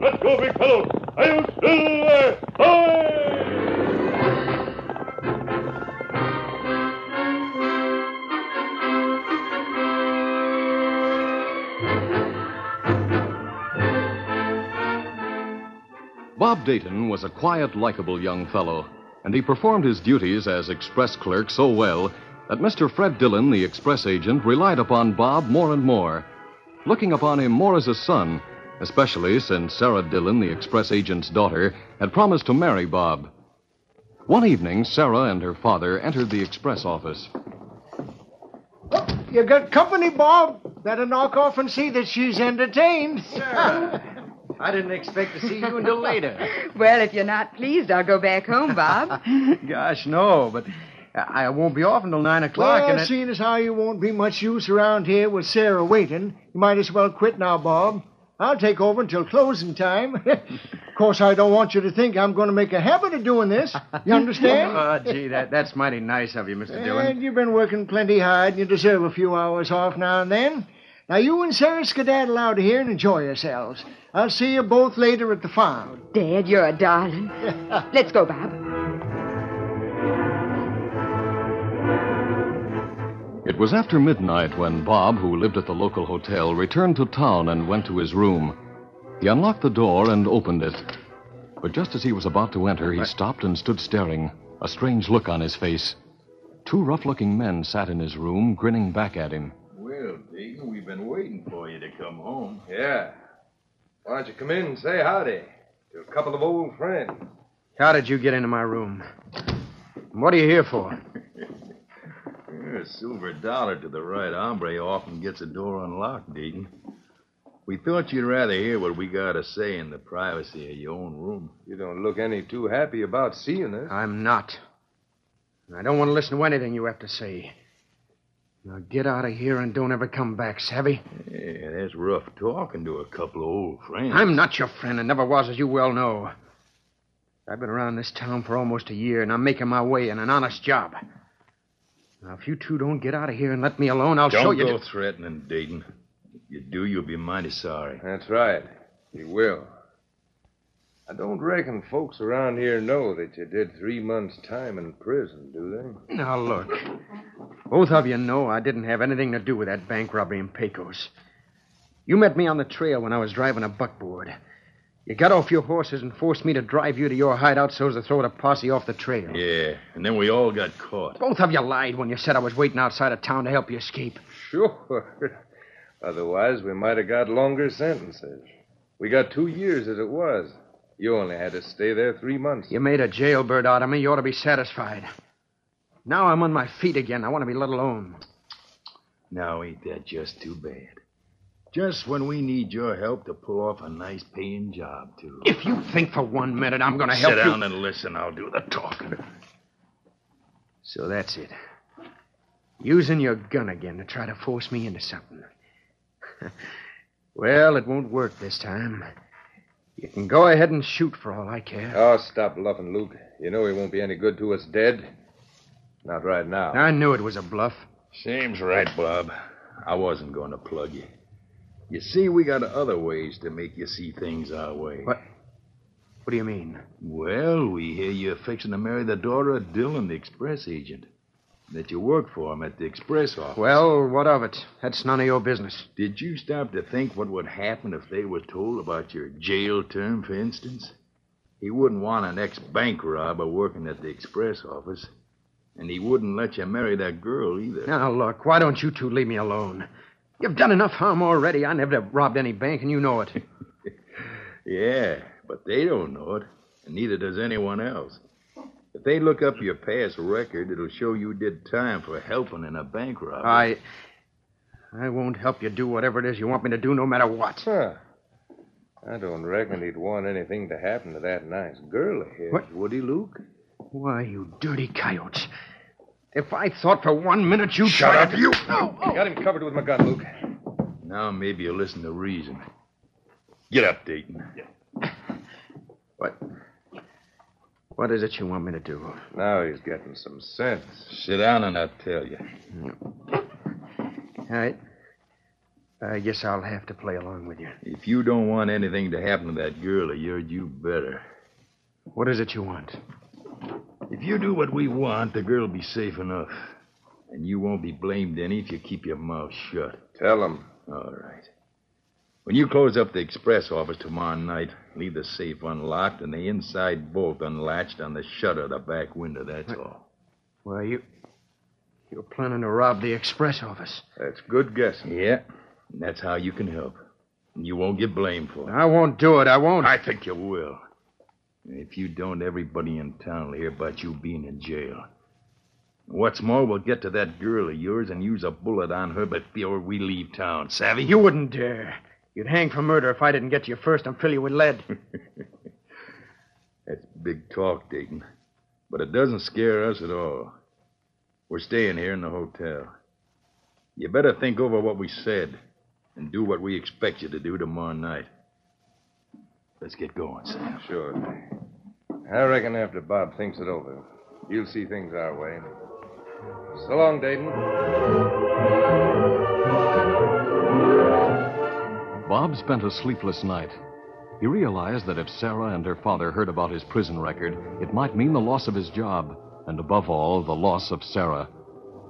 Let's go, big fellow. Hail, Silver! Hoy! Bob Dayton was a quiet, likable young fellow, and he performed his duties as express clerk so well that Mr. Fred Dillon, the express agent, relied upon Bob more and more, looking upon him more as a son, especially since Sarah Dillon, the express agent's daughter, had promised to marry Bob. One evening, Sarah and her father entered the express office. Oh, you got company, Bob. Better knock off and see that she's entertained. I didn't expect to see you until later. Well, if you're not pleased, I'll go back home, Bob. Gosh, no, but I won't be off until nine o'clock. Well, and it... seeing as how you won't be much use around here with Sarah waiting, you might as well quit now, Bob. I'll take over until closing time. of course, I don't want you to think I'm going to make a habit of doing this. You understand? Oh, gee, that, that's mighty nice of you, Mr. Dillon. And you've been working plenty hard, and you deserve a few hours off now and then. Now, you and Sarah skedaddle out of here and enjoy yourselves. I'll see you both later at the farm. Dad, you're a darling. Let's go, Bob. It was after midnight when Bob, who lived at the local hotel, returned to town and went to his room. He unlocked the door and opened it. But just as he was about to enter, he stopped and stood staring, a strange look on his face. Two rough looking men sat in his room, grinning back at him. Well, Deacon, we've been waiting for you to come home. Yeah. Why don't you come in and say howdy to a couple of old friends? How did you get into my room? What are you here for? A silver dollar to the right hombre often gets a door unlocked, Deacon. We thought you'd rather hear what we got to say in the privacy of your own room. You don't look any too happy about seeing us. I'm not. I don't want to listen to anything you have to say. Now get out of here and don't ever come back, savvy? Yeah, that's rough talking to a couple of old friends. I'm not your friend and never was, as you well know. I've been around this town for almost a year, and I'm making my way in an honest job. Now, if you two don't get out of here and let me alone, I'll Don't show you. go ju- threatening, Dayton. If you do, you'll be mighty sorry. That's right. You will. I don't reckon folks around here know that you did three months' time in prison, do they? Now, look. Both of you know I didn't have anything to do with that bank robbery in Pecos. You met me on the trail when I was driving a buckboard. You got off your horses and forced me to drive you to your hideout so as to throw the posse off the trail. Yeah, and then we all got caught. Both of you lied when you said I was waiting outside of town to help you escape. Sure. Otherwise, we might have got longer sentences. We got two years as it was. You only had to stay there three months. You made a jailbird out of me. You ought to be satisfied. Now I'm on my feet again. I want to be let alone. Now, ain't that just too bad? Just when we need your help to pull off a nice paying job, too. If you think for one minute I'm going to help you. Sit you. down and listen. I'll do the talking. So that's it. Using your gun again to try to force me into something. well, it won't work this time. You can go ahead and shoot for all I care. Oh, stop bluffing, Luke. You know he won't be any good to us dead. Not right now. I knew it was a bluff. Seems right, Bob. I wasn't going to plug you. You see, we got other ways to make you see things our way. What? What do you mean? Well, we hear you're fixing to marry the daughter of Dillon, the express agent. That you work for him at the express office. Well, what of it? That's none of your business. Did you stop to think what would happen if they were told about your jail term, for instance? He wouldn't want an ex bank robber working at the express office. And he wouldn't let you marry that girl either. Now, look, why don't you two leave me alone? You've done enough harm already. I never robbed any bank, and you know it. Yeah, but they don't know it, and neither does anyone else. If they look up your past record, it'll show you did time for helping in a bank robbery. I. I won't help you do whatever it is you want me to do, no matter what. Huh. I don't reckon he'd want anything to happen to that nice girl of his, What? would he, Luke? Why, you dirty coyotes. If I thought for one minute you'd Shut try up, to- you! Oh, oh. Got him covered with my gun, Luke. Now maybe you'll listen to reason. Get up, Dayton. What? What is it you want me to do? Now he's getting some sense. Sit down and I'll tell you. All right. I guess I'll have to play along with you. If you don't want anything to happen to that girl of yours, you better. What is it you want? If you do what we want, the girl will be safe enough. And you won't be blamed any if you keep your mouth shut. Tell him. All right. When you close up the express office tomorrow night, leave the safe unlocked and the inside bolt unlatched on the shutter of the back window, that's all. Well, you. You're planning to rob the express office. That's good guessing. Yeah, and that's how you can help. And you won't get blamed for it. I won't do it. I won't. I think you will. If you don't, everybody in town will hear about you being in jail. What's more, we'll get to that girl of yours and use a bullet on her before we leave town. Savvy? You wouldn't dare. You'd hang for murder if I didn't get you first and fill you with lead. That's big talk, Dayton. But it doesn't scare us at all. We're staying here in the hotel. You better think over what we said and do what we expect you to do tomorrow night. Let's get going, Sam. Sure. I reckon after Bob thinks it over, he'll see things our way. So long, Dayton. Bob spent a sleepless night. He realized that if Sarah and her father heard about his prison record, it might mean the loss of his job, and above all, the loss of Sarah.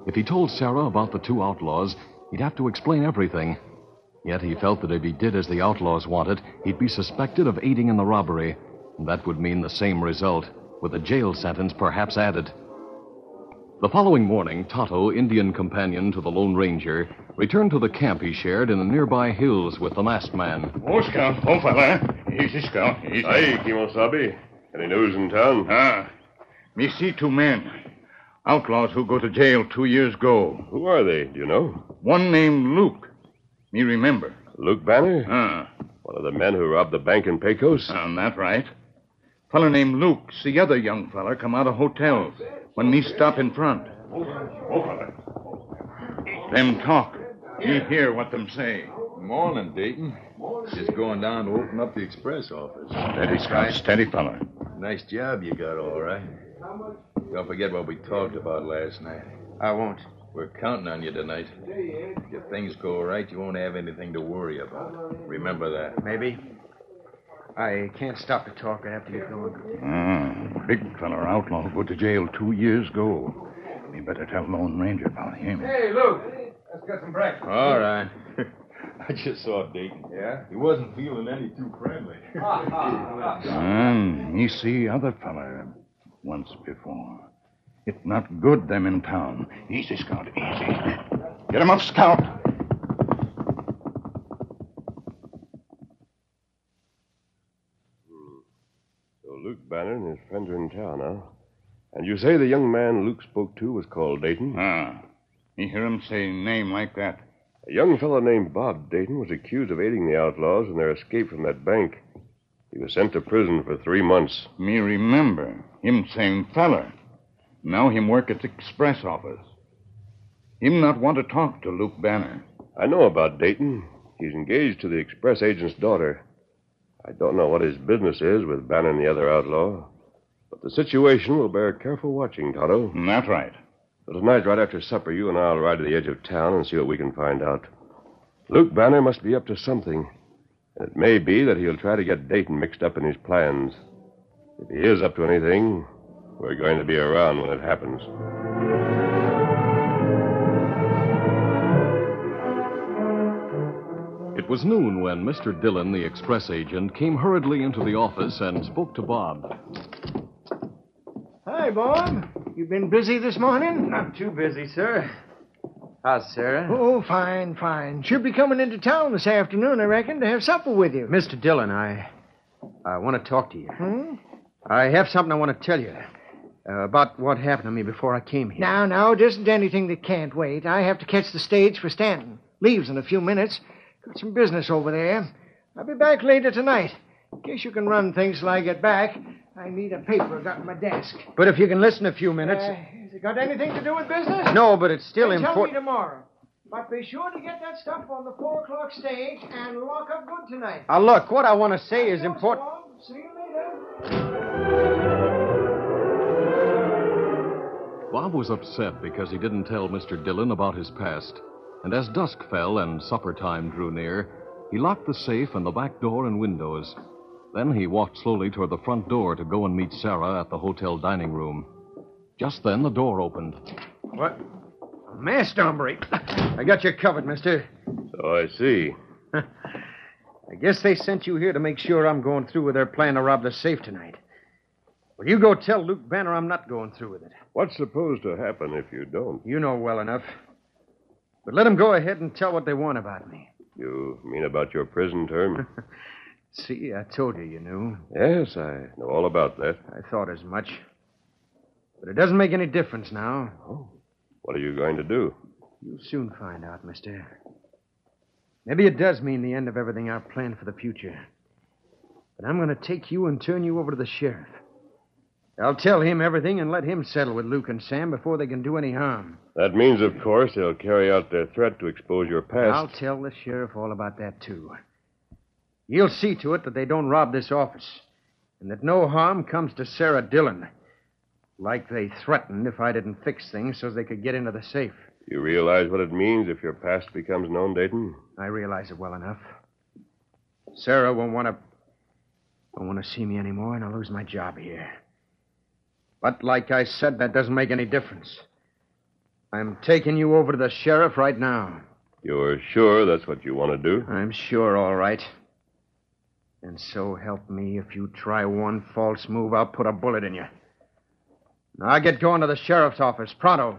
If he told Sarah about the two outlaws, he'd have to explain everything. Yet he felt that if he did as the outlaws wanted, he'd be suspected of aiding in the robbery, and that would mean the same result, with a jail sentence perhaps added. The following morning, Tonto, Indian companion to the Lone Ranger, returned to the camp he shared in the nearby hills with the masked man. Oh, Scout. Oh, fella. Easy, Scout. Easy. Aye, Kimosabe. Any news in town? Ah, me see two men. Outlaws who go to jail two years ago. Who are they? Do you know? One named Luke. Me remember. Luke Banner? Ah, One of the men who robbed the bank in Pecos? sound that right. Fella named Luke see other young fella come out of hotel when me stop in front. Oh, fella. Them talk. Me hear what them say. Morning, Dayton. Just going down to open up the express office. Steady, Scout. Steady, fella. Nice job you got, all right. Don't forget what we talked about last night. I won't. We're counting on you tonight. If things go right, you won't have anything to worry about. Remember that. Maybe. I can't stop to talk. I have to get going. Ah, big feller outlaw go to jail two years ago. We better tell Lone Ranger about him. Hey, Luke. Let's get some breakfast. All right. I just saw Dayton. Yeah? He wasn't feeling any too friendly. Ah, ah, ah. And me see other feller once before. It's not good them in town. Easy, Scout, easy. Get him up, Scout. So Luke Banner and his friends are in town, huh? And you say the young man Luke spoke to was called Dayton? Ah, you hear him say name like that. A young fellow named Bob Dayton was accused of aiding the outlaws in their escape from that bank. He was sent to prison for three months. Me remember. Him same feller. Now him work at the express office. Him not want to talk to Luke Banner. I know about Dayton. He's engaged to the express agent's daughter. I don't know what his business is with Banner and the other outlaw, but the situation will bear careful watching, Tonto. That's right. So tonight, right after supper, you and I'll ride to the edge of town and see what we can find out. Luke Banner must be up to something. And it may be that he'll try to get Dayton mixed up in his plans. If he is up to anything, we're going to be around when it happens. It was noon when Mr. Dillon, the express agent, came hurriedly into the office and spoke to Bob. Hi, Bob. you've been busy this morning? Not too busy, sir. How's Sarah? Oh, fine, fine. She'll be coming into town this afternoon, I reckon, to have supper with you. Mr. Dillon, I. I want to talk to you. Hmm? I have something I want to tell you uh, about what happened to me before I came here. Now, now, it isn't anything that can't wait. I have to catch the stage for Stanton. Leaves in a few minutes. Got some business over there. I'll be back later tonight. In case you can run things till I get back, I need a paper I got in my desk. But if you can listen a few minutes. Uh, has it got anything to do with business? no, but it's still Then Tell me tomorrow. But be sure to get that stuff on the four o'clock stage and lock up good tonight. Uh, look, what I want to say is important. Bob. See you later. Bob was upset because he didn't tell Mr. Dillon about his past. And as dusk fell and supper time drew near, he locked the safe and the back door and windows. Then he walked slowly toward the front door to go and meet Sarah at the hotel dining room. Just then the door opened. What? A masked hombre. I got you covered, mister. So I see. I guess they sent you here to make sure I'm going through with their plan to rob the safe tonight. Well, you go tell Luke Banner I'm not going through with it. What's supposed to happen if you don't? You know well enough. But let them go ahead and tell what they want about me. You mean about your prison term? See, I told you you knew. yes, I know all about that. I thought as much. But it doesn't make any difference now. Oh. What are you going to do? You'll soon find out, mister. Maybe it does mean the end of everything I've planned for the future. But I'm going to take you and turn you over to the sheriff. I'll tell him everything and let him settle with Luke and Sam before they can do any harm. That means, of course, they'll carry out their threat to expose your past. I'll tell the sheriff all about that, too. He'll see to it that they don't rob this office and that no harm comes to Sarah Dillon. Like they threatened if I didn't fix things so they could get into the safe. You realize what it means if your past becomes known, Dayton? I realize it well enough. Sarah won't want to won't want to see me anymore, and I'll lose my job here. But like I said, that doesn't make any difference. I'm taking you over to the sheriff right now. You're sure that's what you want to do? I'm sure, all right. And so help me, if you try one false move, I'll put a bullet in you. Now I get going to the sheriff's office, pronto.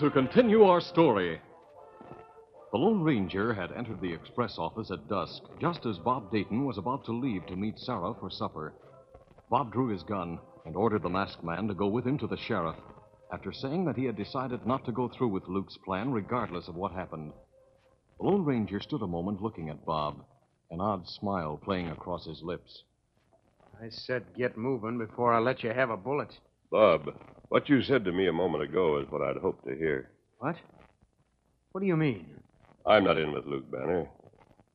To continue our story. The Lone Ranger had entered the express office at dusk, just as Bob Dayton was about to leave to meet Sarah for supper. Bob drew his gun and ordered the masked man to go with him to the sheriff, after saying that he had decided not to go through with Luke's plan, regardless of what happened. The Lone Ranger stood a moment looking at Bob, an odd smile playing across his lips. I said get moving before I let you have a bullet. Bob, what you said to me a moment ago is what I'd hoped to hear. What? What do you mean? I'm not in with Luke Banner.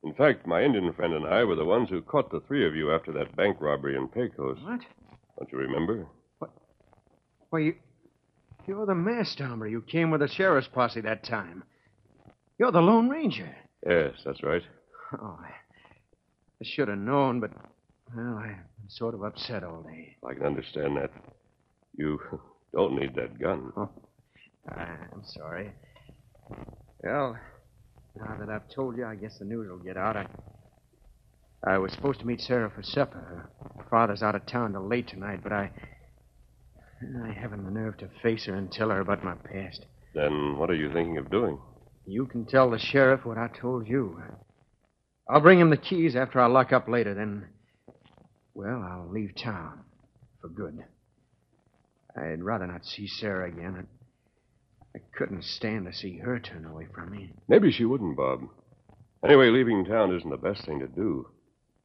In fact, my Indian friend and I were the ones who caught the three of you after that bank robbery in Pecos. What? Don't you remember? What? Why, you. You're the masked hombre. You came with the sheriff's posse that time. You're the Lone Ranger. Yes, that's right. Oh, I, I should have known, but, well, I've been sort of upset all day. I can understand that. You don't need that gun. Oh. Ah, I'm sorry. Well, now that I've told you, I guess the news will get out. I, I was supposed to meet Sarah for supper. Her father's out of town till late tonight, but I. I haven't the nerve to face her and tell her about my past. Then what are you thinking of doing? You can tell the sheriff what I told you. I'll bring him the keys after I lock up later, then. Well, I'll leave town. For good. I'd rather not see Sarah again. I, I couldn't stand to see her turn away from me. Maybe she wouldn't, Bob. Anyway, leaving town isn't the best thing to do.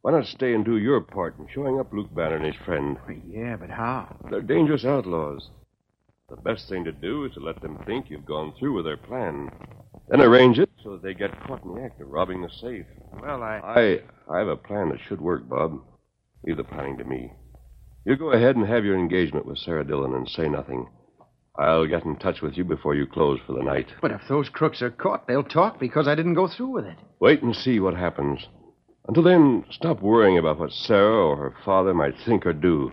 Why not stay and do your part in showing up Luke Banner and his friend? Yeah, but how? They're dangerous outlaws. The best thing to do is to let them think you've gone through with their plan. Then arrange it so that they get caught in the act of robbing the safe. Well, I. I I have a plan that should work, Bob. Leave the planning to me. You go ahead and have your engagement with Sarah Dillon and say nothing. I'll get in touch with you before you close for the night. But if those crooks are caught, they'll talk because I didn't go through with it. Wait and see what happens. Until then, stop worrying about what Sarah or her father might think or do.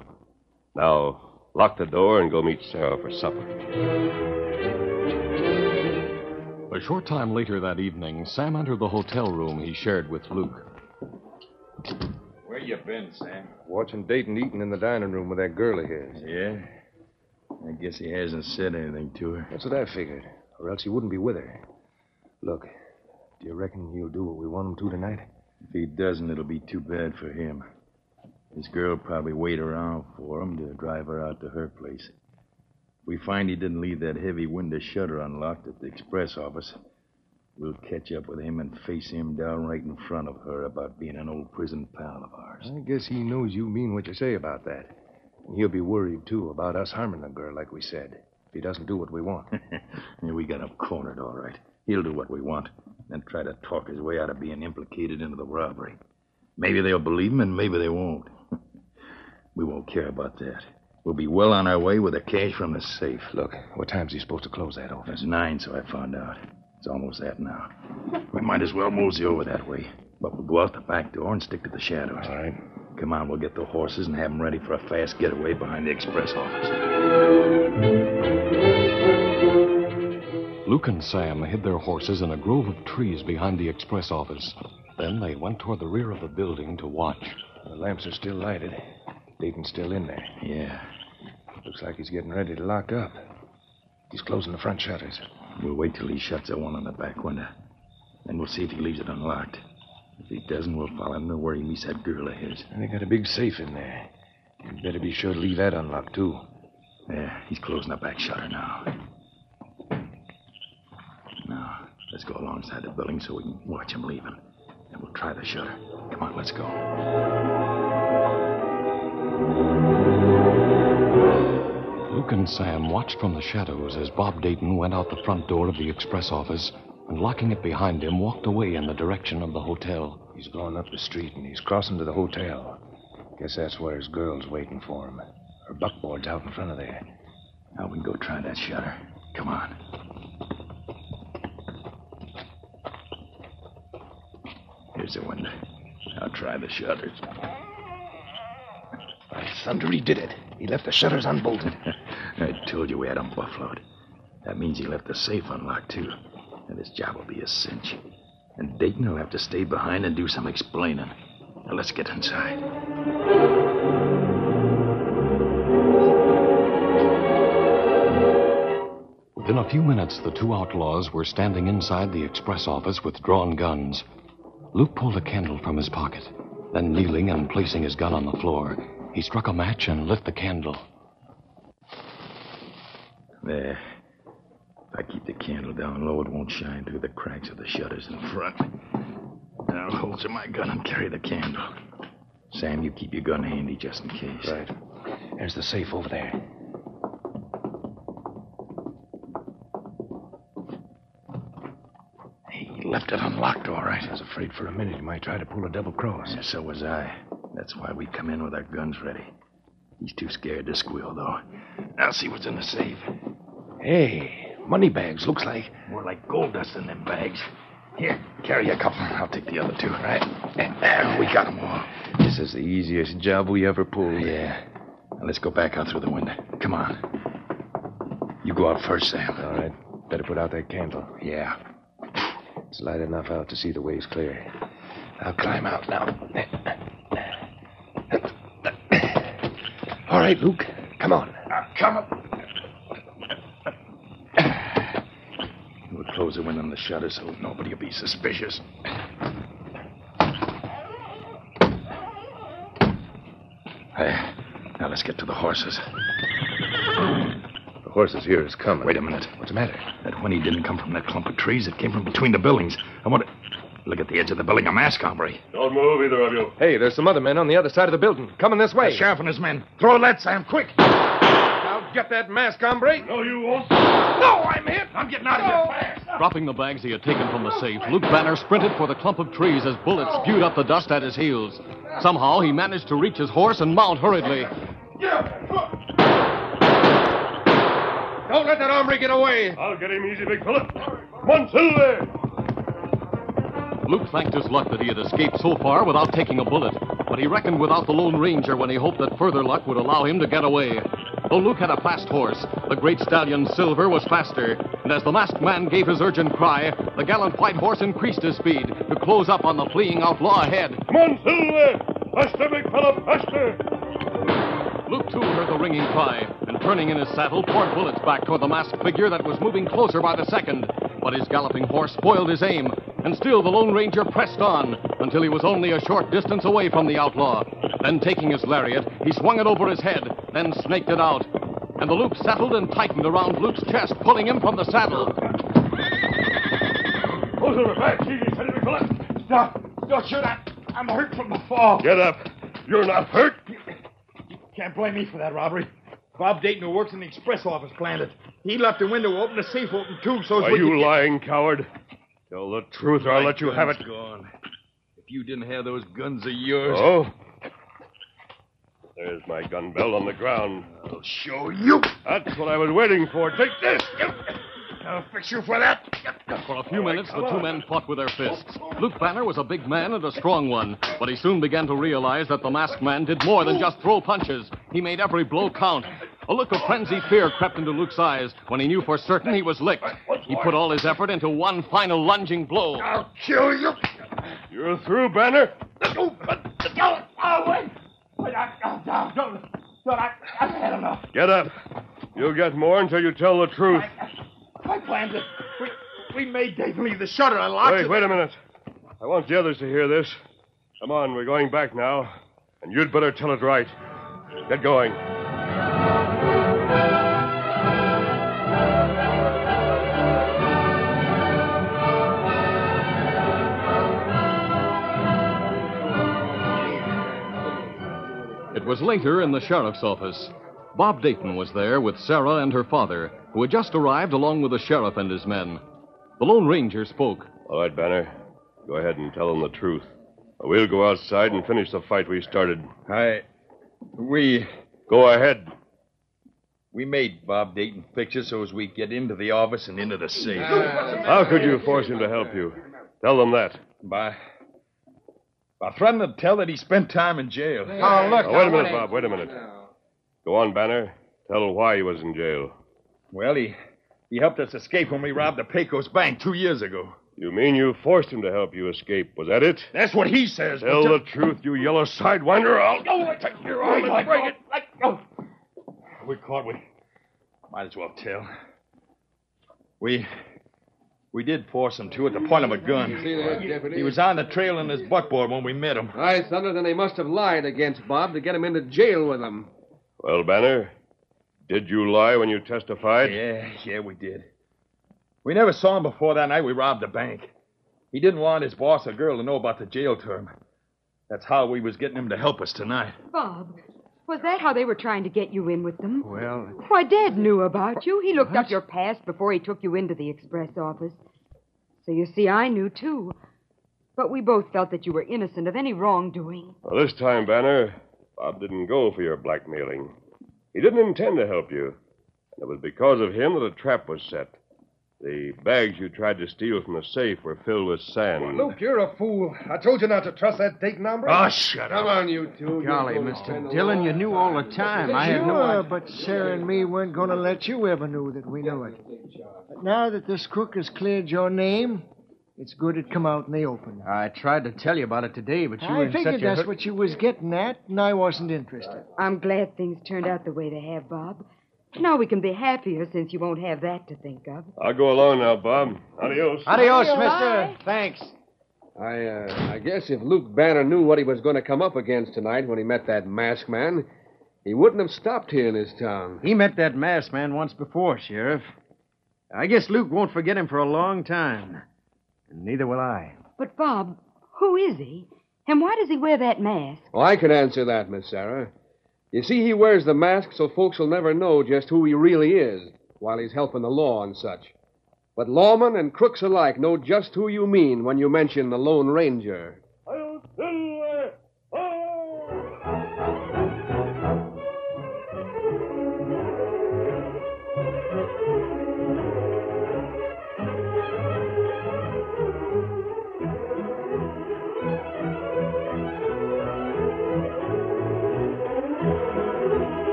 Now, lock the door and go meet Sarah for supper. A short time later that evening, Sam entered the hotel room he shared with Luke. Where you been, Sam? Watching Dayton eating in the dining room with that girl of his. Yeah? I guess he hasn't said anything to her. That's what I figured. Or else he wouldn't be with her. Look, do you reckon he'll do what we want him to tonight? If he doesn't, it'll be too bad for him. This girl probably wait around for him to drive her out to her place. If we find he didn't leave that heavy window shutter unlocked at the express office, we'll catch up with him and face him down right in front of her about being an old prison pal of ours. I guess he knows you mean what you say about that. He'll be worried, too, about us harming the girl, like we said, if he doesn't do what we want. We got him cornered, all right. He'll do what we want, then try to talk his way out of being implicated into the robbery. Maybe they'll believe him, and maybe they won't. we won't care about that. We'll be well on our way with the cash from the safe. Look, what time's he supposed to close that office? It's nine, so I found out. It's almost that now. We might as well mosey over that way. But we'll go out the back door and stick to the shadows. All right. Come on, we'll get the horses and have them ready for a fast getaway behind the express office. Luke and Sam hid their horses in a grove of trees behind the express office. Then they went toward the rear of the building to watch. The lamps are still lighted. Dayton's still in there. Yeah. Looks like he's getting ready to lock up. He's closing the front shutters. We'll wait till he shuts the one on the back window. Then we'll see if he leaves it unlocked. If he doesn't, we'll follow him to where he meets that girl of his. And they got a big safe in there. You'd better be sure to leave that unlocked, too. Yeah, he's closing the back shutter now. Now, let's go alongside the building so we can watch him leaving. And we'll try the shutter. Come on, let's go. Luke and Sam watched from the shadows as Bob Dayton went out the front door of the express office and, locking it behind him, walked away in the direction of the hotel. He's going up the street and he's crossing to the hotel. Guess that's where his girl's waiting for him. Her buckboard's out in front of there. Now we can go try that shutter. Come on. Here's the window. I'll try the shutters. By thunder, he did it. He left the shutters unbolted. I told you we had him buffaloed. That means he left the safe unlocked, too. And this job will be a cinch. And Dayton will have to stay behind and do some explaining. Now let's get inside. Within a few minutes, the two outlaws were standing inside the express office with drawn guns. Luke pulled a candle from his pocket. Then, kneeling and placing his gun on the floor, he struck a match and lit the candle. There. If I keep the candle down low, it won't shine through the cracks of the shutters in front. Now I'll holster my gun and carry the candle. Sam, you keep your gun handy just in case. Right. There's the safe over there. He left it unlocked, all right. I was afraid for a minute he might try to pull a double cross. Yeah, so was I. That's why we come in with our guns ready. He's too scared to squeal, though. I'll see what's in the safe. Hey, money bags, looks like. More like gold dust in them bags. Here, carry a couple. I'll take the other two. Right. There, we got 'em all. This is the easiest job we ever pulled. Yeah. Now let's go back out through the window. Come on. You go out first, Sam. All right. Better put out that candle. Yeah. It's light enough out to see the way's clear. I'll climb out now. All right, Luke. Come on. come up. We'll close the window and the shutters so nobody will be suspicious. Hey, Now let's get to the horses. The horses here is coming. Wait a minute. What's the matter? That whinny didn't come from that clump of trees. It came from between the buildings. I want to look at the edge of the building. A mask, hombre. Don't move, either of you. Hey, there's some other men on the other side of the building. Coming this way. The sheriff and his men. Throw a lead, Sam, quick. Now get that mask, hombre. No, you won't. No, I'm hit. I'm getting out of here fast. Dropping the bags he had taken from the safe, Luke Banner sprinted for the clump of trees as bullets spewed up the dust at his heels. Somehow he managed to reach his horse and mount hurriedly. Don't let that hombre get away. I'll get him easy, big fella. Come on, Silver. Luke thanked his luck that he had escaped so far without taking a bullet, but he reckoned without the Lone Ranger when he hoped that further luck would allow him to get away. Though Luke had a fast horse, the great stallion Silver was faster, and as the masked man gave his urgent cry, the gallant white horse increased his speed to close up on the fleeing outlaw ahead. Come on, Silver. Faster, big fella, faster. Luke, too, heard the ringing cry, and turning in his saddle, poured bullets back toward the masked figure that was moving closer by the second. But his galloping horse spoiled his aim, and still the Lone Ranger pressed on until he was only a short distance away from the outlaw. Then, taking his lariat, he swung it over his head, then snaked it out. And the loop settled and tightened around Luke's chest, pulling him from the saddle. Oh, Silver, back. Easy, steady, big fella. Stop. Don't shoot. I, I'm hurt from the fall. Get up. You're not hurt. You Can't blame me for that robbery. Bob Dayton, who works in the express office, planned it. He left the window open, the safe open, too, so as Are we you could get- lying, coward? Tell the truth, or I'll let you have it. Gun's Gone. If you didn't have those guns of yours, Oh? There's my gun belt on the ground. I'll show you. That's what I was waiting for. Take this. I'll fix you for that. For a few minutes, the two men fought with their fists. Luke Banner was a big man and a strong one, but he soon began to realize that the masked man did more than just throw punches. He made every blow count. A look of frenzied fear crept into Luke's eyes when he knew for certain he was licked. He put all his effort into one final lunging blow. I'll kill you. You're through, Banner. Oh, oh, oh, wait. Wait, I, oh, don't, don't, don't, I, I've had enough. Get up. You'll get more until you tell the truth. I planned it. We, we made Dayton leave the shutter unlocked. Wait, wait a minute. I want the others to hear this. Come on, we're going back now. And you'd better tell it right. Get going. Was later in the sheriff's office. Bob Dayton was there with Sarah and her father, who had just arrived along with the sheriff and his men. The Lone Ranger spoke. All right, Banner. Go ahead and tell them the truth. We'll go outside and finish the fight we started. I. We. Go ahead. We made Bob Dayton fix it so as we get into the office and into the safe. How could you force him to help you? Tell them that. By. By threatening to tell that he spent time in jail. Oh, look. Now, wait a minute, Bob. Wait a minute. Go on, Banner. Tell why he was in jail. Well, he. He helped us escape when we robbed the Pecos Bank two years ago. You mean you forced him to help you escape? Was that it? That's what he says. Tell but the truth, you yellow sidewinder. I'll Oh, take your arm and break it. Let go. We caught. We might as well tell. We. We did force him to at the point of a gun. See that, Deputy? He was on the trail in his buckboard when we met him. I thunder, then they must have lied against Bob to get him into jail with them. Well, Banner, did you lie when you testified? Yeah, yeah, we did. We never saw him before that night we robbed the bank. He didn't want his boss or girl to know about the jail term. That's how we was getting him to help us tonight. Bob, was that how they were trying to get you in with them? Well, Why, Dad knew about you. He looked up your past before he took you into the express office. So you see, I knew too. But we both felt that you were innocent of any wrongdoing. Well, this time, Banner, Bob didn't go for your blackmailing. He didn't intend to help you. And it was because of him that a trap was set. The bags you tried to steal from the safe were filled with sand. Luke, you're a fool. I told you not to trust that Dayton number. Oh, shut Come up. on, you two. golly, You're Mr. both Dillon, you knew all the time. I had no Sure, idea. but Sarah and me weren't going to let you ever know that we knew it. But now that this crook has cleared your name, it's good it come out in the open. I tried to tell you about it today, but you were I in such figured a that's hur- what you was getting at, and I wasn't interested. I'm glad things turned out the way they have, Bob. Now we can be happier since you won't have that to think of. I'll go along now, Bob. Adios. Adios, Bye. mister. Thanks. I, uh, I guess if Luke Banner knew what he was going to come up against tonight when he met that masked man, he wouldn't have stopped here in his town. He met that masked man once before, Sheriff. I guess Luke won't forget him for a long time. And neither will I. But, Bob, who is he? And why does he wear that mask? Well, I can answer that, Miss Sarah. You see, he wears the mask so folks will never know just who he really is while he's helping the law and such. But lawmen and crooks alike know just who you mean when you mention the Lone Ranger.